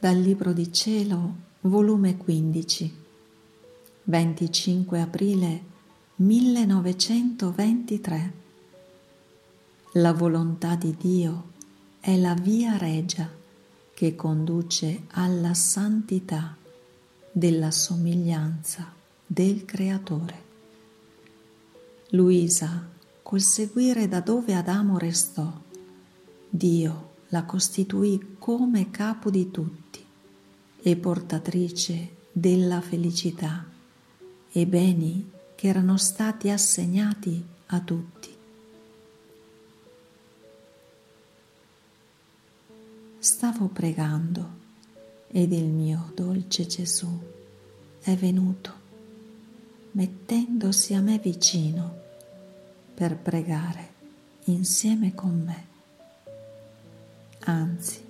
Dal Libro di Cielo, volume 15, 25 aprile 1923. La volontà di Dio è la via regia che conduce alla santità della somiglianza del Creatore. Luisa, col seguire da dove Adamo restò, Dio la costituì come capo di tutti e portatrice della felicità e beni che erano stati assegnati a tutti. Stavo pregando ed il mio dolce Gesù è venuto, mettendosi a me vicino per pregare insieme con me anzi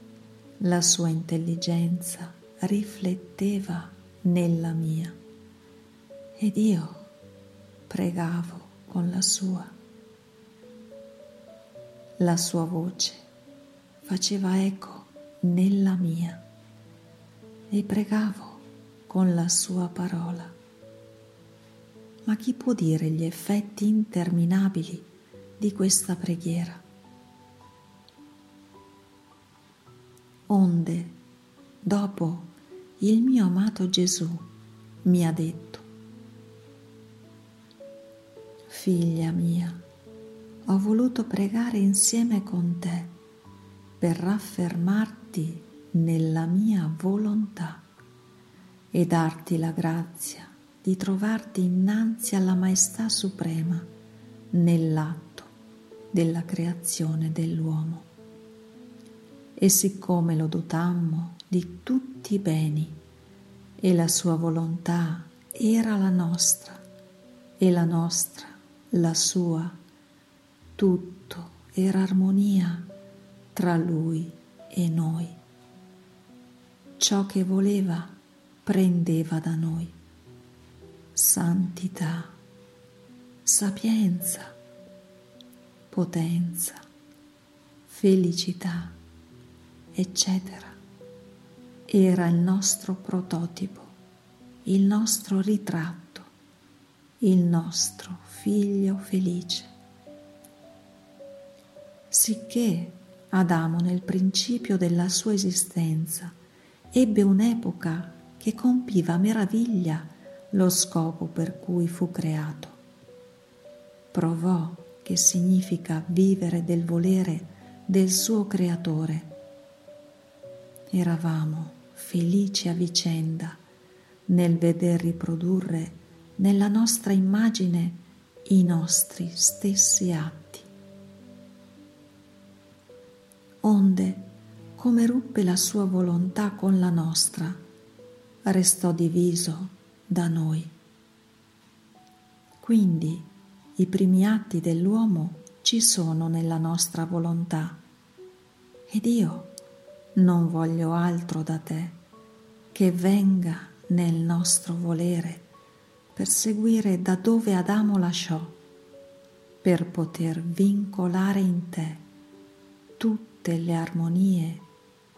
la sua intelligenza rifletteva nella mia ed io pregavo con la sua. La sua voce faceva eco nella mia e pregavo con la sua parola. Ma chi può dire gli effetti interminabili di questa preghiera? Onde dopo il mio amato Gesù mi ha detto, Figlia mia, ho voluto pregare insieme con te per raffermarti nella mia volontà e darti la grazia di trovarti innanzi alla Maestà Suprema nell'atto della creazione dell'uomo e siccome lo dotammo di tutti i beni e la sua volontà era la nostra e la nostra la sua, tutto era armonia tra lui e noi. Ciò che voleva prendeva da noi. Santità, sapienza, potenza, felicità eccetera. Era il nostro prototipo, il nostro ritratto, il nostro figlio felice. Sicché Adamo nel principio della sua esistenza ebbe un'epoca che compiva meraviglia lo scopo per cui fu creato. Provò che significa vivere del volere del suo creatore eravamo felici a vicenda nel veder riprodurre nella nostra immagine i nostri stessi atti. Onde, come ruppe la sua volontà con la nostra, restò diviso da noi. Quindi i primi atti dell'uomo ci sono nella nostra volontà ed io non voglio altro da te che venga nel nostro volere per seguire da dove Adamo lasciò, per poter vincolare in te tutte le armonie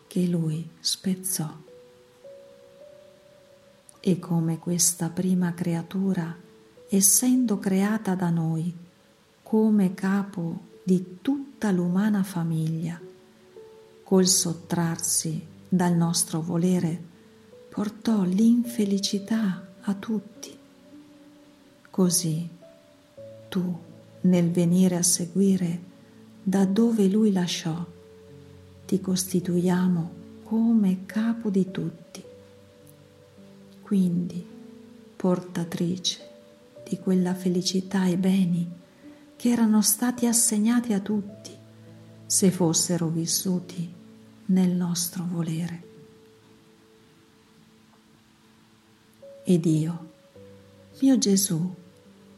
che lui spezzò. E come questa prima creatura, essendo creata da noi come capo di tutta l'umana famiglia, col sottrarsi dal nostro volere, portò l'infelicità a tutti. Così tu, nel venire a seguire da dove lui lasciò, ti costituiamo come capo di tutti. Quindi, portatrice di quella felicità e beni che erano stati assegnati a tutti, se fossero vissuti nel nostro volere. Ed io, mio Gesù,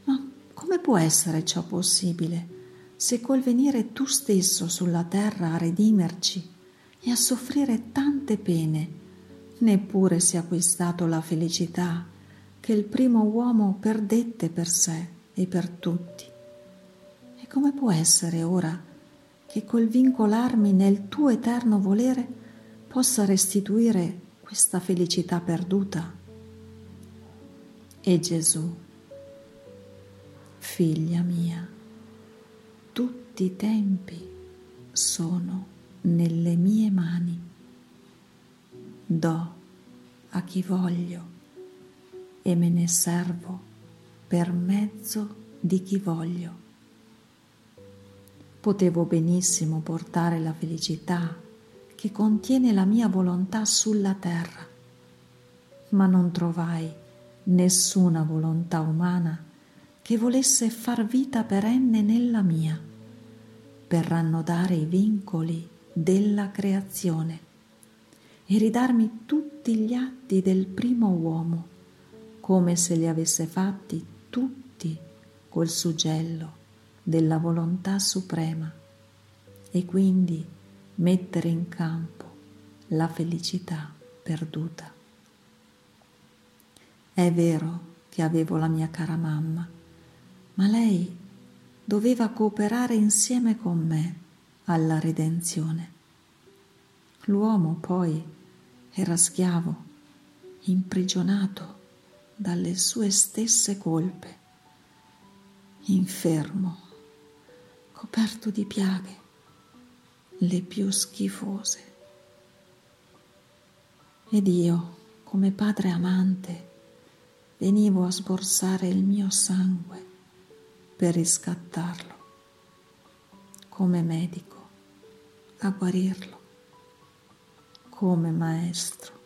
ma come può essere ciò possibile se col venire tu stesso sulla terra a redimerci e a soffrire tante pene, neppure si è acquistato la felicità che il primo uomo perdette per sé e per tutti? E come può essere ora che col vincolarmi nel tuo eterno volere possa restituire questa felicità perduta? E Gesù, figlia mia, tutti i tempi sono nelle mie mani. Do a chi voglio e me ne servo per mezzo di chi voglio. Potevo benissimo portare la felicità che contiene la mia volontà sulla terra, ma non trovai nessuna volontà umana che volesse far vita perenne nella mia, per rannodare i vincoli della creazione e ridarmi tutti gli atti del primo uomo, come se li avesse fatti tutti col suggello della volontà suprema e quindi mettere in campo la felicità perduta. È vero che avevo la mia cara mamma, ma lei doveva cooperare insieme con me alla redenzione. L'uomo poi era schiavo, imprigionato dalle sue stesse colpe, infermo, coperto di piaghe, le più schifose. Ed io, come padre amante, venivo a sborsare il mio sangue per riscattarlo, come medico a guarirlo, come maestro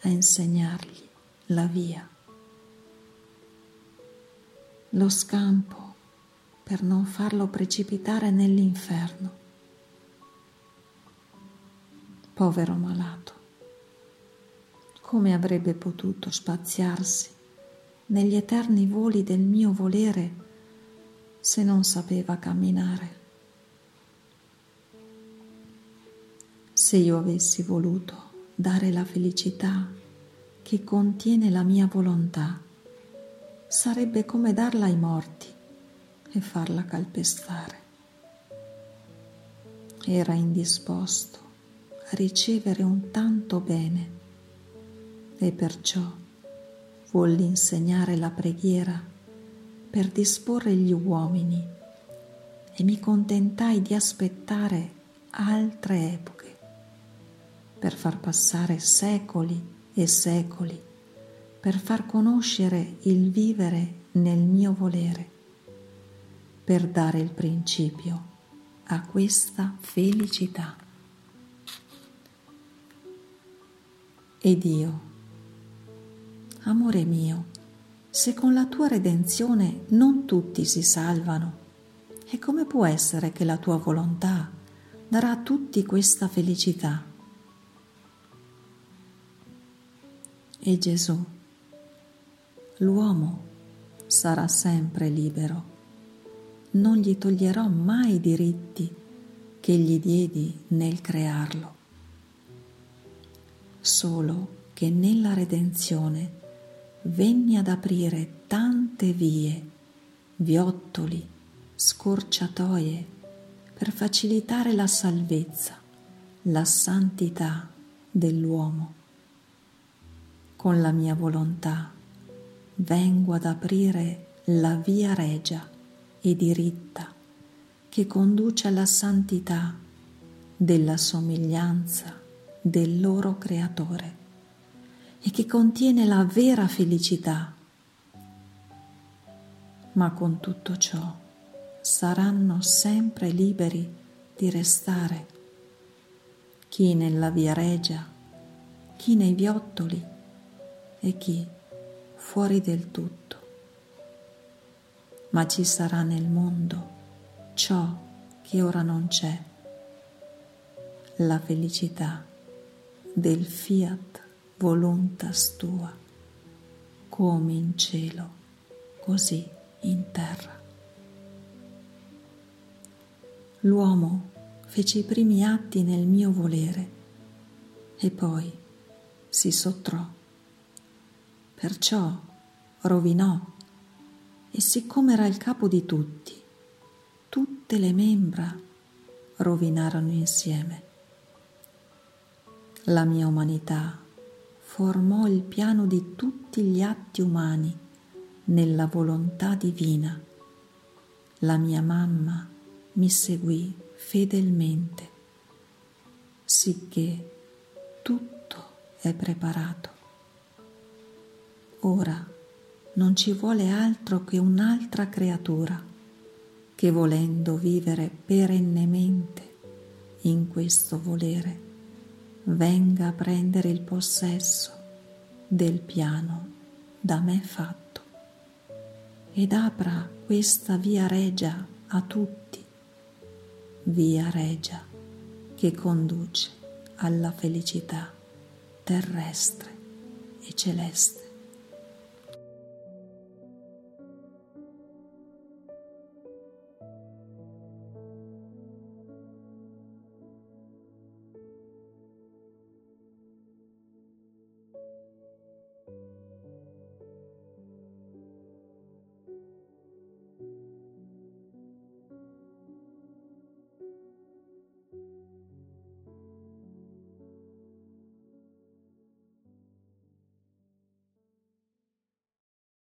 a insegnargli la via. Lo scampo per non farlo precipitare nell'inferno. Povero malato, come avrebbe potuto spaziarsi negli eterni voli del mio volere se non sapeva camminare. Se io avessi voluto dare la felicità che contiene la mia volontà, sarebbe come darla ai morti e farla calpestare. Era indisposto a ricevere un tanto bene e perciò volli insegnare la preghiera per disporre gli uomini e mi contentai di aspettare altre epoche per far passare secoli e secoli per far conoscere il vivere nel mio volere, per dare il principio a questa felicità. Ed io, amore mio, se con la tua redenzione non tutti si salvano? E come può essere che la tua volontà darà a tutti questa felicità? E Gesù, l'uomo sarà sempre libero, non gli toglierò mai i diritti che gli diedi nel crearlo, solo che nella redenzione venni ad aprire tante vie, viottoli, scorciatoie per facilitare la salvezza, la santità dell'uomo. Con la mia volontà vengo ad aprire la via regia e diritta che conduce alla santità della somiglianza del loro creatore e che contiene la vera felicità. Ma con tutto ciò saranno sempre liberi di restare, chi nella via regia, chi nei viottoli e chi fuori del tutto. Ma ci sarà nel mondo ciò che ora non c'è, la felicità del fiat voluntas tua, come in cielo, così in terra. L'uomo fece i primi atti nel mio volere e poi si sottrò. Perciò rovinò e siccome era il capo di tutti, tutte le membra rovinarono insieme. La mia umanità formò il piano di tutti gli atti umani nella volontà divina. La mia mamma mi seguì fedelmente, sicché tutto è preparato. Ora non ci vuole altro che un'altra creatura che volendo vivere perennemente in questo volere venga a prendere il possesso del piano da me fatto ed apra questa via regia a tutti, via regia che conduce alla felicità terrestre e celeste.